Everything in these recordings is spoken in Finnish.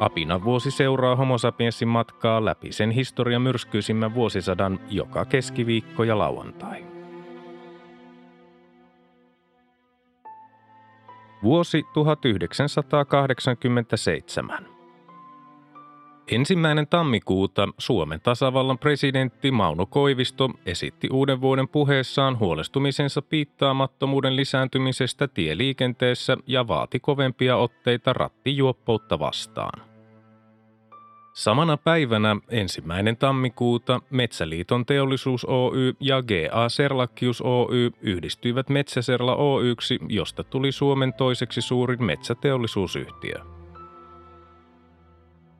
Apina vuosi seuraa Homo matkaa läpi sen historian myrskyisimmän vuosisadan joka keskiviikko ja lauantai. Vuosi 1987. Ensimmäinen tammikuuta Suomen tasavallan presidentti Mauno Koivisto esitti uuden vuoden puheessaan huolestumisensa piittaamattomuuden lisääntymisestä tieliikenteessä ja vaati kovempia otteita rattijuoppoutta vastaan. Samana päivänä ensimmäinen tammikuuta Metsäliiton teollisuus Oy ja GA Serlakkius Oy yhdistyivät Metsäserla Oyksi, josta tuli Suomen toiseksi suurin metsäteollisuusyhtiö.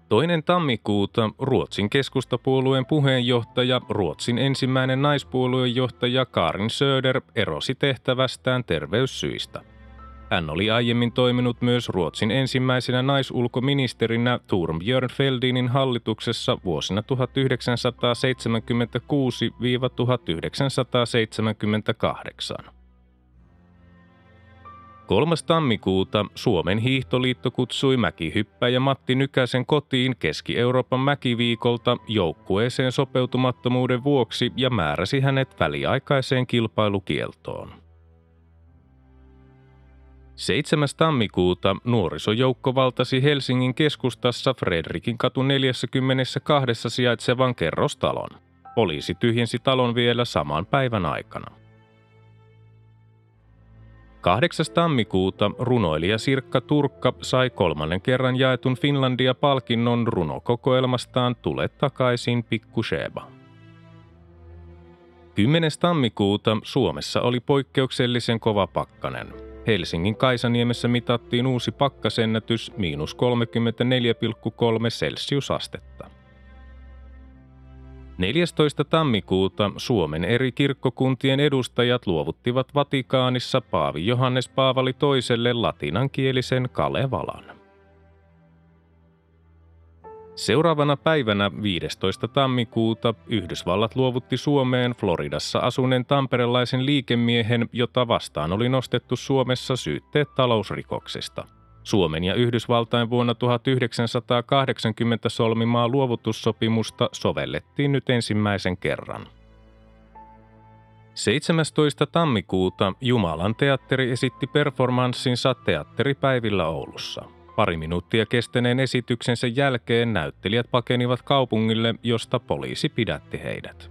Toinen tammikuuta Ruotsin keskustapuolueen puheenjohtaja, Ruotsin ensimmäinen naispuoluejohtaja Karin Söder erosi tehtävästään terveyssyistä – hän oli aiemmin toiminut myös Ruotsin ensimmäisenä naisulkoministerinä Torbjörn Fälldinin hallituksessa vuosina 1976-1978. 3. tammikuuta Suomen hiihtoliitto kutsui mäkihyppäjä Matti Nykäsen kotiin Keski-Euroopan mäkiviikolta joukkueeseen sopeutumattomuuden vuoksi ja määräsi hänet väliaikaiseen kilpailukieltoon. 7. tammikuuta nuorisojoukko valtasi Helsingin keskustassa Fredrikin katu 42 sijaitsevan kerrostalon. Poliisi tyhjensi talon vielä saman päivän aikana. 8. tammikuuta runoilija Sirkka Turkka sai kolmannen kerran jaetun Finlandia-palkinnon runokokoelmastaan Tule takaisin Pikku Sheba. 10. tammikuuta Suomessa oli poikkeuksellisen kova pakkanen – Helsingin Kaisaniemessä mitattiin uusi pakkasennätys miinus 34,3 celsiusastetta. 14. tammikuuta Suomen eri kirkkokuntien edustajat luovuttivat Vatikaanissa Paavi Johannes Paavali toiselle latinankielisen Kalevalan. Seuraavana päivänä 15. tammikuuta Yhdysvallat luovutti Suomeen Floridassa asuneen tamperelaisen liikemiehen, jota vastaan oli nostettu Suomessa syytteet talousrikoksista. Suomen ja Yhdysvaltain vuonna 1980 solmimaa luovutussopimusta sovellettiin nyt ensimmäisen kerran. 17. tammikuuta Jumalan teatteri esitti performanssinsa teatteripäivillä Oulussa – Pari minuuttia kestäneen esityksensä jälkeen näyttelijät pakenivat kaupungille, josta poliisi pidätti heidät.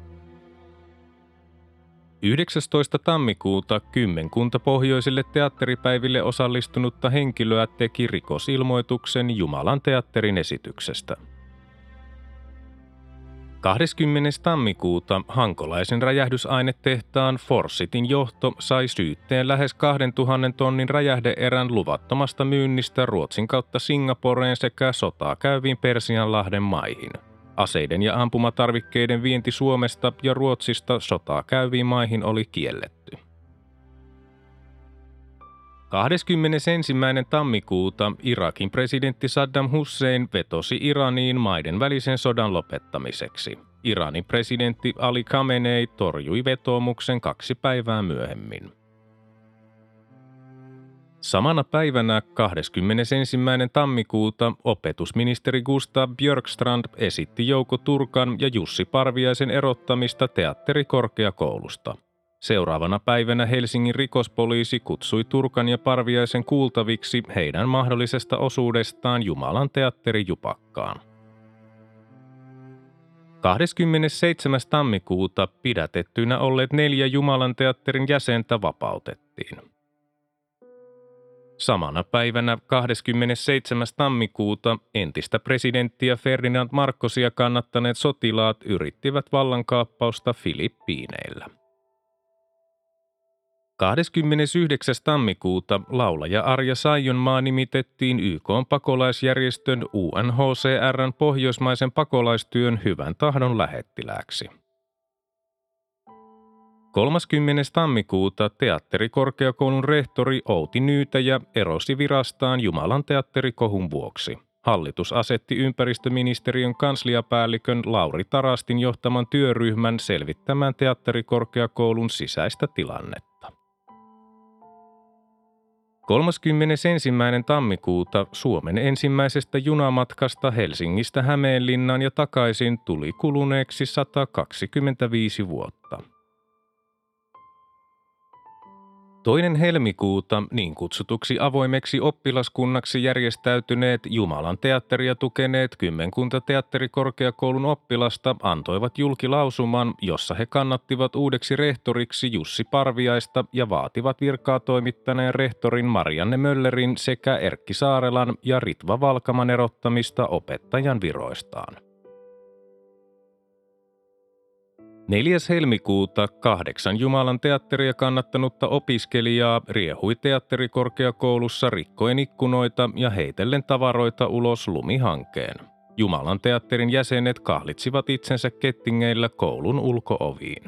19. tammikuuta kymmenkunta pohjoisille teatteripäiville osallistunutta henkilöä teki rikosilmoituksen Jumalan teatterin esityksestä – 20. tammikuuta hankolaisen räjähdysainetehtaan Forsitin johto sai syytteen lähes 2000 tonnin räjähdeerän luvattomasta myynnistä Ruotsin kautta Singaporeen sekä sotaa käyviin Persianlahden maihin. Aseiden ja ampumatarvikkeiden vienti Suomesta ja Ruotsista sotaa käyviin maihin oli kielletty. 21. tammikuuta Irakin presidentti Saddam Hussein vetosi Iraniin maiden välisen sodan lopettamiseksi. Iranin presidentti Ali Khamenei torjui vetoomuksen kaksi päivää myöhemmin. Samana päivänä 21. tammikuuta opetusministeri Gustav Björkstrand esitti Jouko Turkan ja Jussi Parviaisen erottamista teatterikorkeakoulusta – Seuraavana päivänä Helsingin rikospoliisi kutsui Turkan ja Parviaisen kuultaviksi heidän mahdollisesta osuudestaan Jumalan teatteri Jupakkaan. 27. tammikuuta pidätettynä olleet neljä Jumalan teatterin jäsentä vapautettiin. Samana päivänä 27. tammikuuta entistä presidenttiä Ferdinand Marcosia kannattaneet sotilaat yrittivät vallankaappausta Filippiineillä. 29. tammikuuta laulaja Arja Saijonmaa nimitettiin YK pakolaisjärjestön UNHCRn pohjoismaisen pakolaistyön hyvän tahdon lähettilääksi. 30. tammikuuta teatterikorkeakoulun rehtori Outi Nyytäjä erosi virastaan Jumalan teatterikohun vuoksi. Hallitus asetti ympäristöministeriön kansliapäällikön Lauri Tarastin johtaman työryhmän selvittämään teatterikorkeakoulun sisäistä tilannetta. 31. tammikuuta Suomen ensimmäisestä junamatkasta Helsingistä Hämeenlinnaan ja takaisin tuli kuluneeksi 125 vuotta. Toinen helmikuuta niin kutsutuksi avoimeksi oppilaskunnaksi järjestäytyneet Jumalan teatteria tukeneet kymmenkunta teatterikorkeakoulun oppilasta antoivat julkilausuman, jossa he kannattivat uudeksi rehtoriksi Jussi Parviaista ja vaativat virkaa toimittaneen rehtorin Marianne Möllerin sekä Erkki Saarelan ja Ritva Valkaman erottamista opettajan viroistaan. 4. helmikuuta kahdeksan Jumalan teatteria kannattanutta opiskelijaa riehui teatterikorkeakoulussa rikkoen ikkunoita ja heitellen tavaroita ulos lumihankeen. Jumalan teatterin jäsenet kahlitsivat itsensä kettingeillä koulun ulkooviin.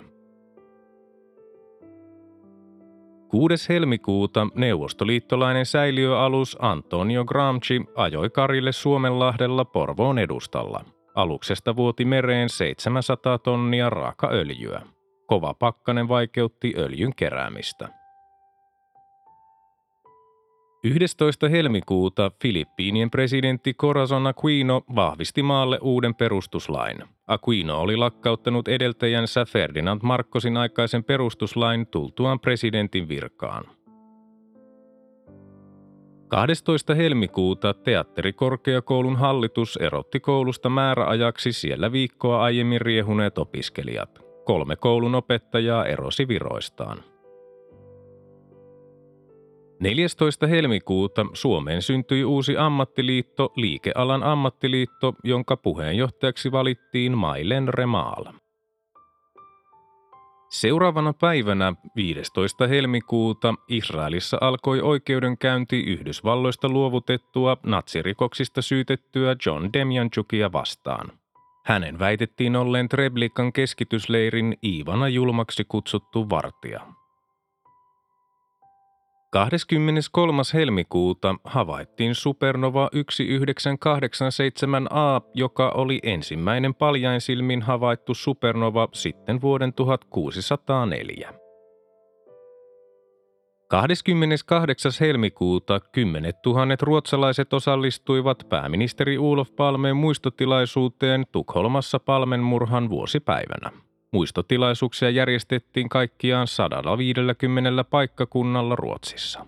6. helmikuuta neuvostoliittolainen säiliöalus Antonio Gramsci ajoi Karille Suomenlahdella Porvoon edustalla – Aluksesta vuoti mereen 700 tonnia raakaöljyä. Kova pakkanen vaikeutti öljyn keräämistä. 11. helmikuuta Filippiinien presidentti Corazon Aquino vahvisti maalle uuden perustuslain. Aquino oli lakkauttanut edeltäjänsä Ferdinand Marcosin aikaisen perustuslain tultuaan presidentin virkaan. 12. helmikuuta teatterikorkeakoulun hallitus erotti koulusta määräajaksi siellä viikkoa aiemmin riehuneet opiskelijat. Kolme koulun opettajaa erosi viroistaan. 14. helmikuuta Suomeen syntyi uusi ammattiliitto, liikealan ammattiliitto, jonka puheenjohtajaksi valittiin Mailen Remaal. Seuraavana päivänä 15. helmikuuta Israelissa alkoi oikeudenkäynti Yhdysvalloista luovutettua natsirikoksista syytettyä John Demjanchukia vastaan. Hänen väitettiin olleen Treblikan keskitysleirin Iivana julmaksi kutsuttu vartija. 23. helmikuuta havaittiin supernova 1987a, joka oli ensimmäinen paljainsilmin havaittu supernova sitten vuoden 1604. 28. helmikuuta kymmenet tuhannet ruotsalaiset osallistuivat pääministeri Ulof Palmeen muistotilaisuuteen Tukholmassa Palmen murhan vuosipäivänä. Muistotilaisuuksia järjestettiin kaikkiaan 150 paikkakunnalla Ruotsissa.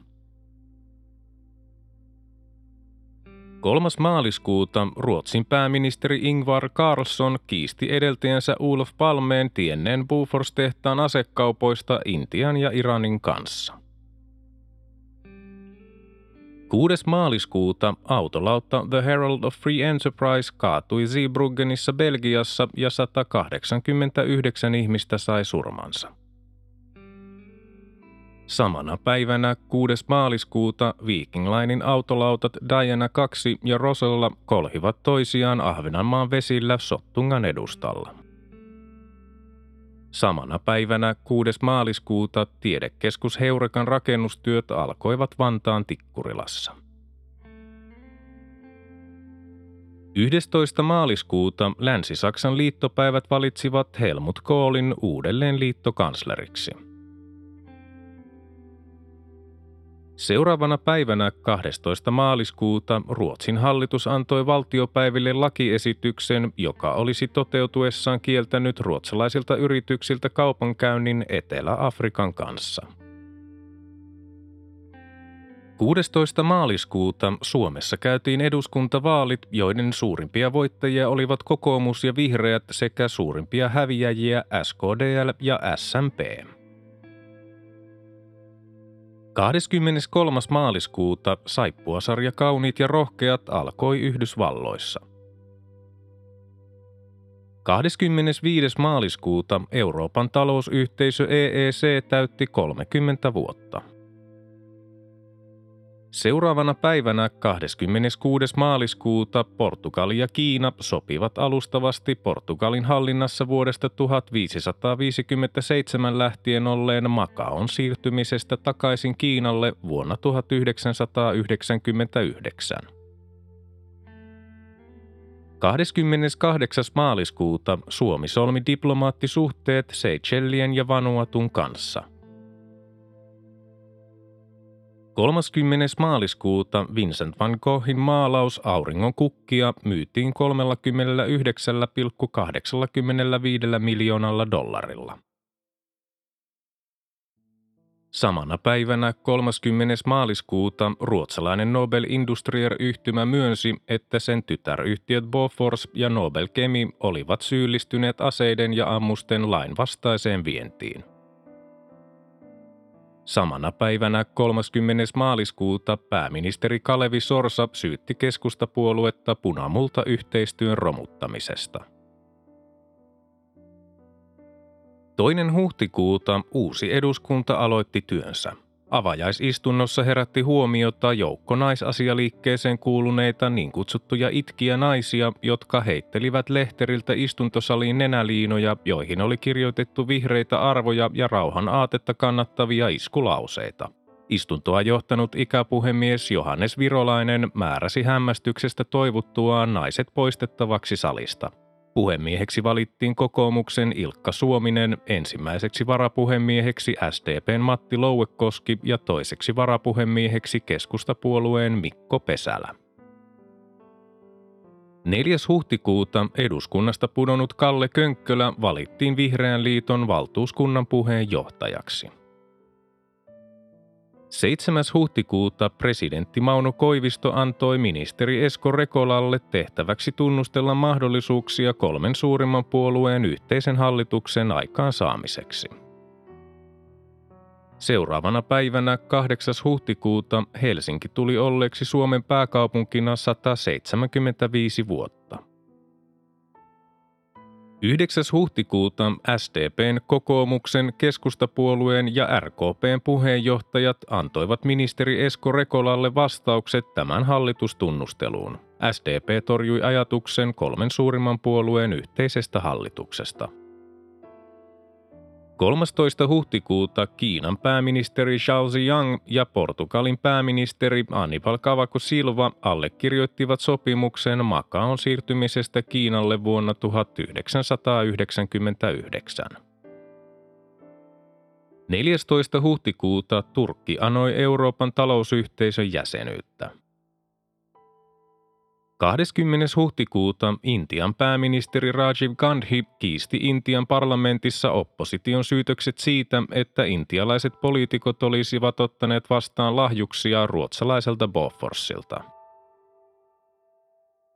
3. maaliskuuta Ruotsin pääministeri Ingvar Carlsson kiisti edeltäjänsä Olof Palmeen tienneen Bofors-tehtaan asekaupoista Intian ja Iranin kanssa. 6. maaliskuuta autolautta The Herald of Free Enterprise kaatui Zeebruggenissa Belgiassa ja 189 ihmistä sai surmansa. Samana päivänä 6. maaliskuuta Viking Linein autolautat Diana 2 ja Rosella kolhivat toisiaan Ahvenanmaan vesillä Sottungan edustalla. Samana päivänä 6. maaliskuuta tiedekeskus Heurekan rakennustyöt alkoivat Vantaan Tikkurilassa. 11. maaliskuuta Länsi-Saksan liittopäivät valitsivat Helmut Kohlin uudelleen liittokansleriksi – Seuraavana päivänä 12. maaliskuuta Ruotsin hallitus antoi valtiopäiville lakiesityksen, joka olisi toteutuessaan kieltänyt ruotsalaisilta yrityksiltä kaupankäynnin Etelä-Afrikan kanssa. 16. maaliskuuta Suomessa käytiin eduskuntavaalit, joiden suurimpia voittajia olivat kokoomus ja vihreät sekä suurimpia häviäjiä SKDL ja SMP. 23. maaliskuuta saippuasarja Kauniit ja rohkeat alkoi Yhdysvalloissa. 25. maaliskuuta Euroopan talousyhteisö EEC täytti 30 vuotta. Seuraavana päivänä 26. maaliskuuta Portugali ja Kiina sopivat alustavasti Portugalin hallinnassa vuodesta 1557 lähtien olleen Makaon siirtymisestä takaisin Kiinalle vuonna 1999. 28. maaliskuuta Suomi solmi diplomaattisuhteet Seychellien ja Vanuatun kanssa. 30. maaliskuuta Vincent van Goghin maalaus Auringon kukkia myytiin 39,85 miljoonalla dollarilla. Samana päivänä 30. maaliskuuta ruotsalainen Nobel Industrier-yhtymä myönsi, että sen tytäryhtiöt Bofors ja Nobel Chemi olivat syyllistyneet aseiden ja ammusten lainvastaiseen vientiin. Samana päivänä 30. maaliskuuta pääministeri Kalevi Sorsa syytti keskustapuoluetta punamulta yhteistyön romuttamisesta. Toinen huhtikuuta uusi eduskunta aloitti työnsä. Avajaisistunnossa herätti huomiota joukko naisasialiikkeeseen kuuluneita niin kutsuttuja itkiä naisia, jotka heittelivät lehteriltä istuntosaliin nenäliinoja, joihin oli kirjoitettu vihreitä arvoja ja rauhan aatetta kannattavia iskulauseita. Istuntoa johtanut ikäpuhemies Johannes Virolainen määräsi hämmästyksestä toivuttuaan naiset poistettavaksi salista. Puhemieheksi valittiin kokoomuksen Ilkka Suominen, ensimmäiseksi varapuhemieheksi SDPn Matti Louekoski ja toiseksi varapuhemieheksi keskustapuolueen Mikko Pesälä. 4. huhtikuuta eduskunnasta pudonnut Kalle Könkkölä valittiin Vihreän liiton valtuuskunnan puheenjohtajaksi. 7. huhtikuuta presidentti Mauno Koivisto antoi ministeri Esko Rekolalle tehtäväksi tunnustella mahdollisuuksia kolmen suurimman puolueen yhteisen hallituksen aikaansaamiseksi. Seuraavana päivänä 8. huhtikuuta Helsinki tuli olleeksi Suomen pääkaupunkina 175 vuotta – 9. huhtikuuta SDPn, kokoomuksen, keskustapuolueen ja RKPn puheenjohtajat antoivat ministeri Esko Rekolalle vastaukset tämän hallitustunnusteluun. SDP torjui ajatuksen kolmen suurimman puolueen yhteisestä hallituksesta – 13. huhtikuuta Kiinan pääministeri Zhao Ziyang ja Portugalin pääministeri Anibal Cavaco Silva allekirjoittivat sopimuksen Makaon siirtymisestä Kiinalle vuonna 1999. 14. huhtikuuta Turkki anoi Euroopan talousyhteisön jäsenyyttä. 20. huhtikuuta Intian pääministeri Rajiv Gandhi kiisti Intian parlamentissa opposition syytökset siitä, että intialaiset poliitikot olisivat ottaneet vastaan lahjuksia ruotsalaiselta Boforsilta.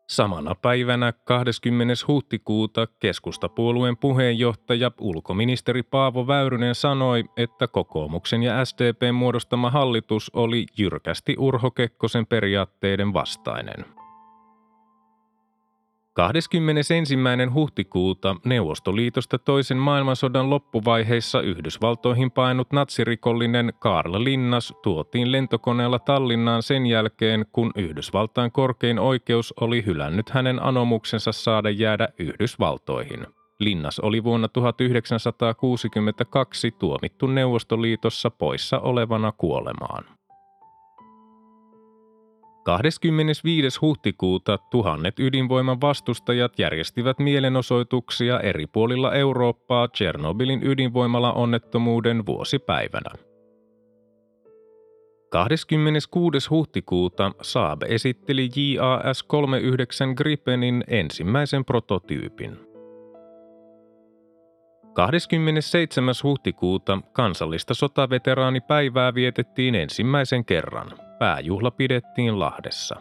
Samana päivänä 20. huhtikuuta keskustapuolueen puheenjohtaja ulkoministeri Paavo Väyrynen sanoi, että kokoomuksen ja SDP muodostama hallitus oli jyrkästi Urho Kekkosen periaatteiden vastainen. 21. huhtikuuta Neuvostoliitosta toisen maailmansodan loppuvaiheissa Yhdysvaltoihin painut natsirikollinen Karl Linnas tuotiin lentokoneella Tallinnaan sen jälkeen, kun Yhdysvaltain korkein oikeus oli hylännyt hänen anomuksensa saada jäädä Yhdysvaltoihin. Linnas oli vuonna 1962 tuomittu Neuvostoliitossa poissa olevana kuolemaan. 25. huhtikuuta tuhannet ydinvoiman vastustajat järjestivät mielenosoituksia eri puolilla Eurooppaa Tchernobylin ydinvoimala onnettomuuden vuosipäivänä. 26. huhtikuuta Saab esitteli JAS-39 Gripenin ensimmäisen prototyypin. 27. huhtikuuta kansallista sotaveteraanipäivää vietettiin ensimmäisen kerran – Pääjuhla pidettiin Lahdessa.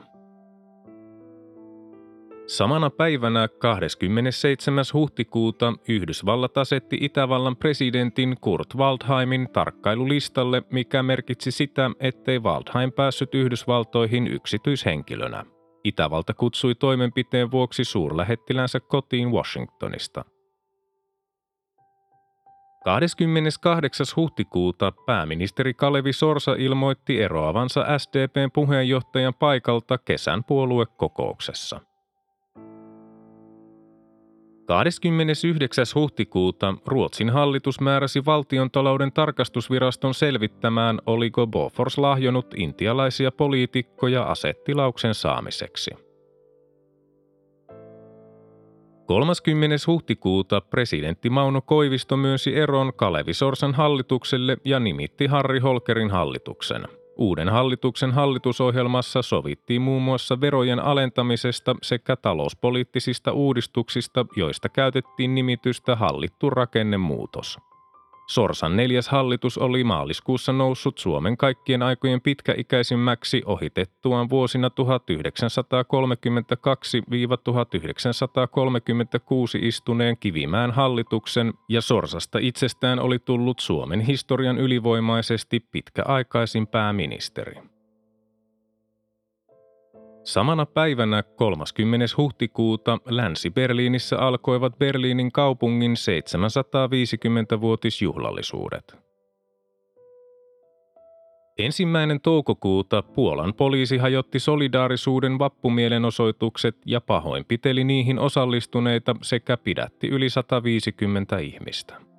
Samana päivänä 27. huhtikuuta Yhdysvallat asetti Itävallan presidentin Kurt Waldheimin tarkkailulistalle, mikä merkitsi sitä, ettei Waldheim päässyt Yhdysvaltoihin yksityishenkilönä. Itävalta kutsui toimenpiteen vuoksi suurlähettilänsä kotiin Washingtonista. 28. huhtikuuta pääministeri Kalevi Sorsa ilmoitti eroavansa SDPn puheenjohtajan paikalta kesän puoluekokouksessa. 29. huhtikuuta Ruotsin hallitus määräsi valtion talouden tarkastusviraston selvittämään, oliko Bofors lahjonut intialaisia poliitikkoja asettilauksen saamiseksi. 30. huhtikuuta presidentti Mauno Koivisto myönsi eron Kalevi Sorsan hallitukselle ja nimitti Harri Holkerin hallituksen – Uuden hallituksen hallitusohjelmassa sovittiin muun muassa verojen alentamisesta sekä talouspoliittisista uudistuksista, joista käytettiin nimitystä hallittu rakennemuutos. Sorsan neljäs hallitus oli maaliskuussa noussut Suomen kaikkien aikojen pitkäikäisimmäksi ohitettuaan vuosina 1932-1936 istuneen Kivimään hallituksen ja Sorsasta itsestään oli tullut Suomen historian ylivoimaisesti pitkäaikaisin pääministeri. Samana päivänä 30. huhtikuuta Länsi-Berliinissä alkoivat Berliinin kaupungin 750-vuotisjuhlallisuudet. Ensimmäinen toukokuuta Puolan poliisi hajotti solidaarisuuden vappumielenosoitukset ja pahoinpiteli niihin osallistuneita sekä pidätti yli 150 ihmistä.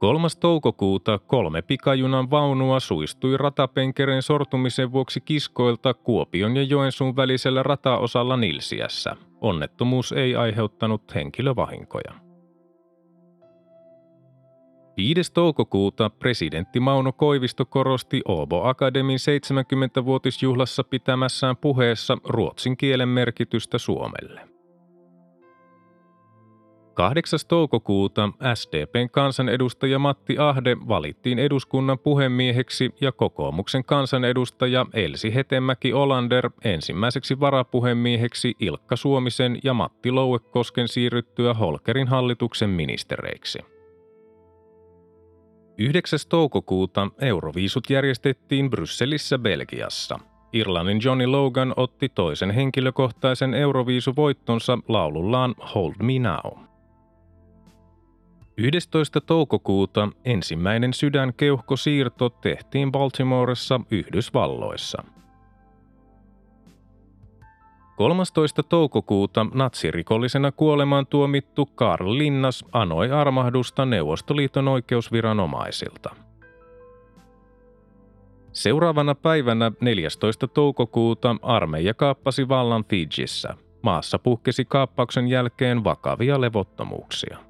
3. toukokuuta kolme pikajunan vaunua suistui ratapenkereen sortumisen vuoksi kiskoilta Kuopion ja Joensuun välisellä rataosalla Nilsiässä. Onnettomuus ei aiheuttanut henkilövahinkoja. 5. toukokuuta presidentti Mauno Koivisto korosti Åbo Akademin 70-vuotisjuhlassa pitämässään puheessa ruotsin kielen merkitystä Suomelle. 8. toukokuuta SDPn kansanedustaja Matti Ahde valittiin eduskunnan puhemieheksi ja kokoomuksen kansanedustaja Elsi Hetemäki Olander ensimmäiseksi varapuhemieheksi Ilkka Suomisen ja Matti Louekosken siirryttyä Holkerin hallituksen ministereiksi. 9. toukokuuta Euroviisut järjestettiin Brysselissä Belgiassa. Irlannin Johnny Logan otti toisen henkilökohtaisen Euroviisuvoittonsa laulullaan Hold Me Now. 11. toukokuuta ensimmäinen sydänkeuhkosiirto tehtiin Baltimoressa Yhdysvalloissa. 13. toukokuuta natsirikollisena kuolemaan tuomittu Karl Linnas anoi armahdusta Neuvostoliiton oikeusviranomaisilta. Seuraavana päivänä 14. toukokuuta armeija kaappasi vallan Fijissä. Maassa puhkesi kaappauksen jälkeen vakavia levottomuuksia.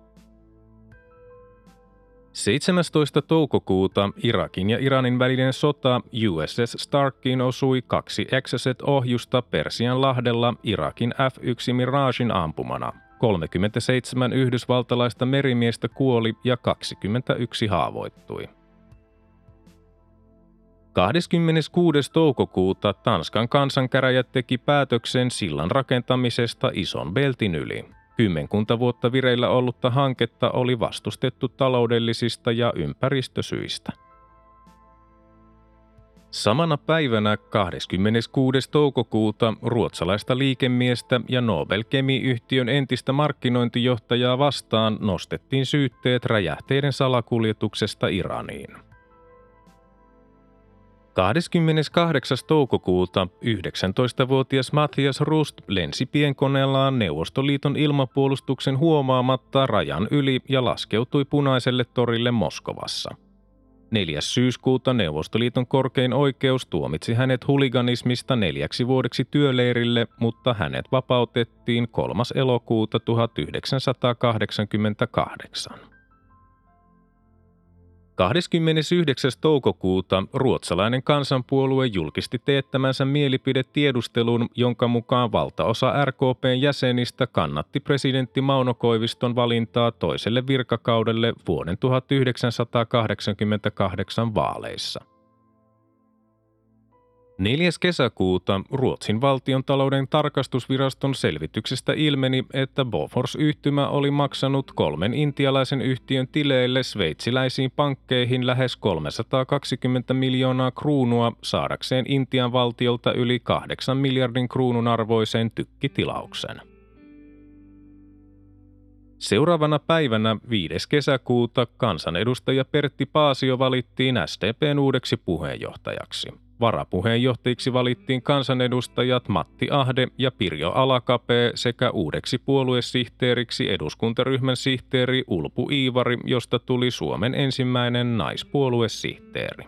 17. toukokuuta Irakin ja Iranin välinen sota USS Starkiin osui kaksi Exocet-ohjusta Persian lahdella Irakin F-1 Miragein ampumana. 37 yhdysvaltalaista merimiestä kuoli ja 21 haavoittui. 26. toukokuuta Tanskan kansankäräjät teki päätöksen sillan rakentamisesta ison beltin yli. Kymmenkunta vuotta vireillä ollutta hanketta oli vastustettu taloudellisista ja ympäristösyistä. Samana päivänä 26. toukokuuta ruotsalaista liikemiestä ja Nobel Kemi-yhtiön entistä markkinointijohtajaa vastaan nostettiin syytteet räjähteiden salakuljetuksesta Iraniin. 28. toukokuuta 19-vuotias Matthias Rust lensi pienkoneellaan Neuvostoliiton ilmapuolustuksen huomaamatta rajan yli ja laskeutui punaiselle torille Moskovassa. 4. syyskuuta Neuvostoliiton korkein oikeus tuomitsi hänet huliganismista neljäksi vuodeksi työleirille, mutta hänet vapautettiin 3. elokuuta 1988. 29. toukokuuta ruotsalainen kansanpuolue julkisti teettämänsä mielipidetiedustelun, jonka mukaan valtaosa RKPn jäsenistä kannatti presidentti Mauno Koiviston valintaa toiselle virkakaudelle vuoden 1988 vaaleissa. 4. kesäkuuta Ruotsin valtion talouden tarkastusviraston selvityksestä ilmeni, että Bofors-yhtymä oli maksanut kolmen intialaisen yhtiön tileille sveitsiläisiin pankkeihin lähes 320 miljoonaa kruunua saadakseen Intian valtiolta yli 8 miljardin kruunun arvoisen tykkitilauksen. Seuraavana päivänä 5. kesäkuuta kansanedustaja Pertti Paasio valittiin SDPn uudeksi puheenjohtajaksi. Varapuheenjohtajiksi valittiin kansanedustajat Matti Ahde ja Pirjo Alakape sekä uudeksi puoluesihteeriksi eduskuntaryhmän sihteeri Ulpu Iivari, josta tuli Suomen ensimmäinen naispuoluesihteeri.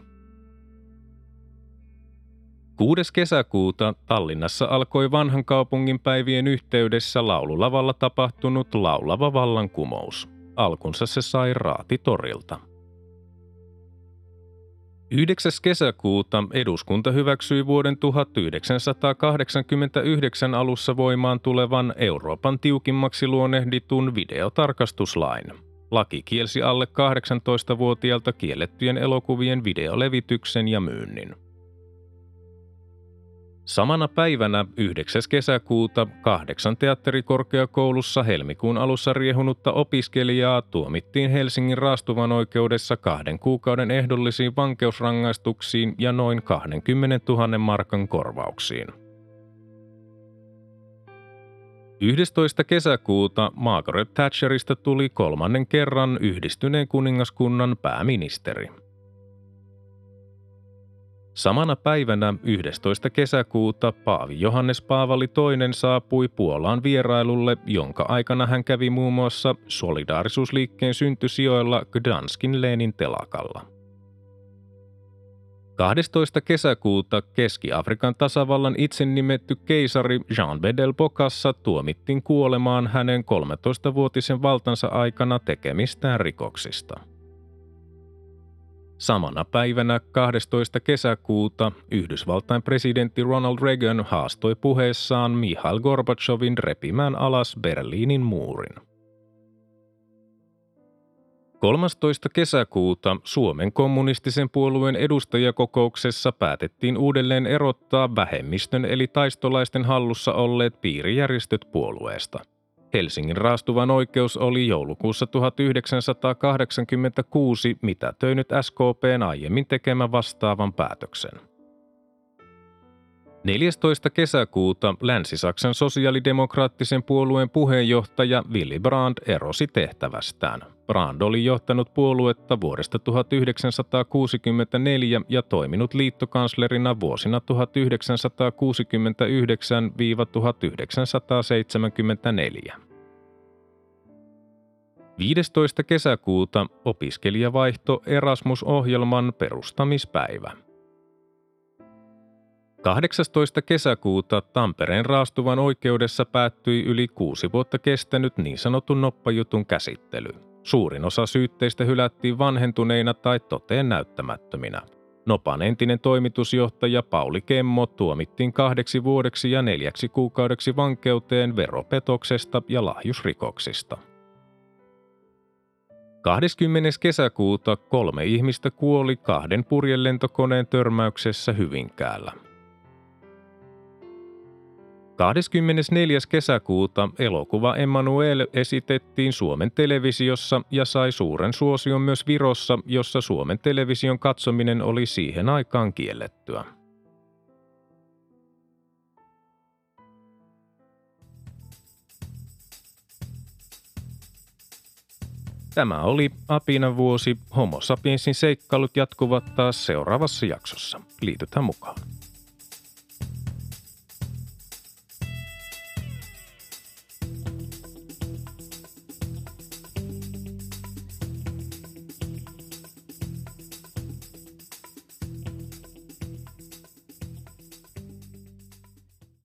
6. kesäkuuta Tallinnassa alkoi vanhan kaupungin päivien yhteydessä laululavalla tapahtunut laulava vallankumous. Alkunsa se sai Raatitorilta. 9. kesäkuuta eduskunta hyväksyi vuoden 1989 alussa voimaan tulevan Euroopan tiukimmaksi luonnehditun videotarkastuslain. Laki kielsi alle 18-vuotiaalta kiellettyjen elokuvien videolevityksen ja myynnin. Samana päivänä 9. kesäkuuta kahdeksan teatterikorkeakoulussa helmikuun alussa riehunutta opiskelijaa tuomittiin Helsingin raastuvan oikeudessa kahden kuukauden ehdollisiin vankeusrangaistuksiin ja noin 20 000 markan korvauksiin. 11. kesäkuuta Margaret Thatcherista tuli kolmannen kerran yhdistyneen kuningaskunnan pääministeri. Samana päivänä 11. kesäkuuta Paavi Johannes Paavali II saapui Puolaan vierailulle, jonka aikana hän kävi muun muassa solidaarisuusliikkeen syntysijoilla Gdanskin Lenin telakalla. 12. kesäkuuta Keski-Afrikan tasavallan itse nimetty keisari Jean Bedel Bokassa tuomittiin kuolemaan hänen 13-vuotisen valtansa aikana tekemistään rikoksista. Samana päivänä 12. kesäkuuta Yhdysvaltain presidentti Ronald Reagan haastoi puheessaan Mihail Gorbachevin repimään alas Berliinin muurin. 13. kesäkuuta Suomen kommunistisen puolueen edustajakokouksessa päätettiin uudelleen erottaa vähemmistön eli taistolaisten hallussa olleet piirijärjestöt puolueesta – Helsingin raastuvan oikeus oli joulukuussa 1986 mitätöinyt SKPn aiemmin tekemän vastaavan päätöksen. 14. kesäkuuta Länsi-Saksan sosiaalidemokraattisen puolueen puheenjohtaja Willy Brandt erosi tehtävästään. Brand oli johtanut puoluetta vuodesta 1964 ja toiminut liittokanslerina vuosina 1969-1974. 15. kesäkuuta opiskelijavaihto Erasmus-ohjelman perustamispäivä. 18. kesäkuuta Tampereen raastuvan oikeudessa päättyi yli kuusi vuotta kestänyt niin sanotun noppajutun käsittely. Suurin osa syytteistä hylättiin vanhentuneina tai toteen näyttämättöminä. Nopan entinen toimitusjohtaja Pauli Kemmo tuomittiin kahdeksi vuodeksi ja neljäksi kuukaudeksi vankeuteen veropetoksesta ja lahjusrikoksista. 20. kesäkuuta kolme ihmistä kuoli kahden purjelentokoneen törmäyksessä Hyvinkäällä. 24. kesäkuuta elokuva Emmanuel esitettiin Suomen televisiossa ja sai suuren suosion myös Virossa, jossa Suomen television katsominen oli siihen aikaan kiellettyä. Tämä oli Apina vuosi. Homo sapiensin seikkailut jatkuvat taas seuraavassa jaksossa. Liitytään mukaan.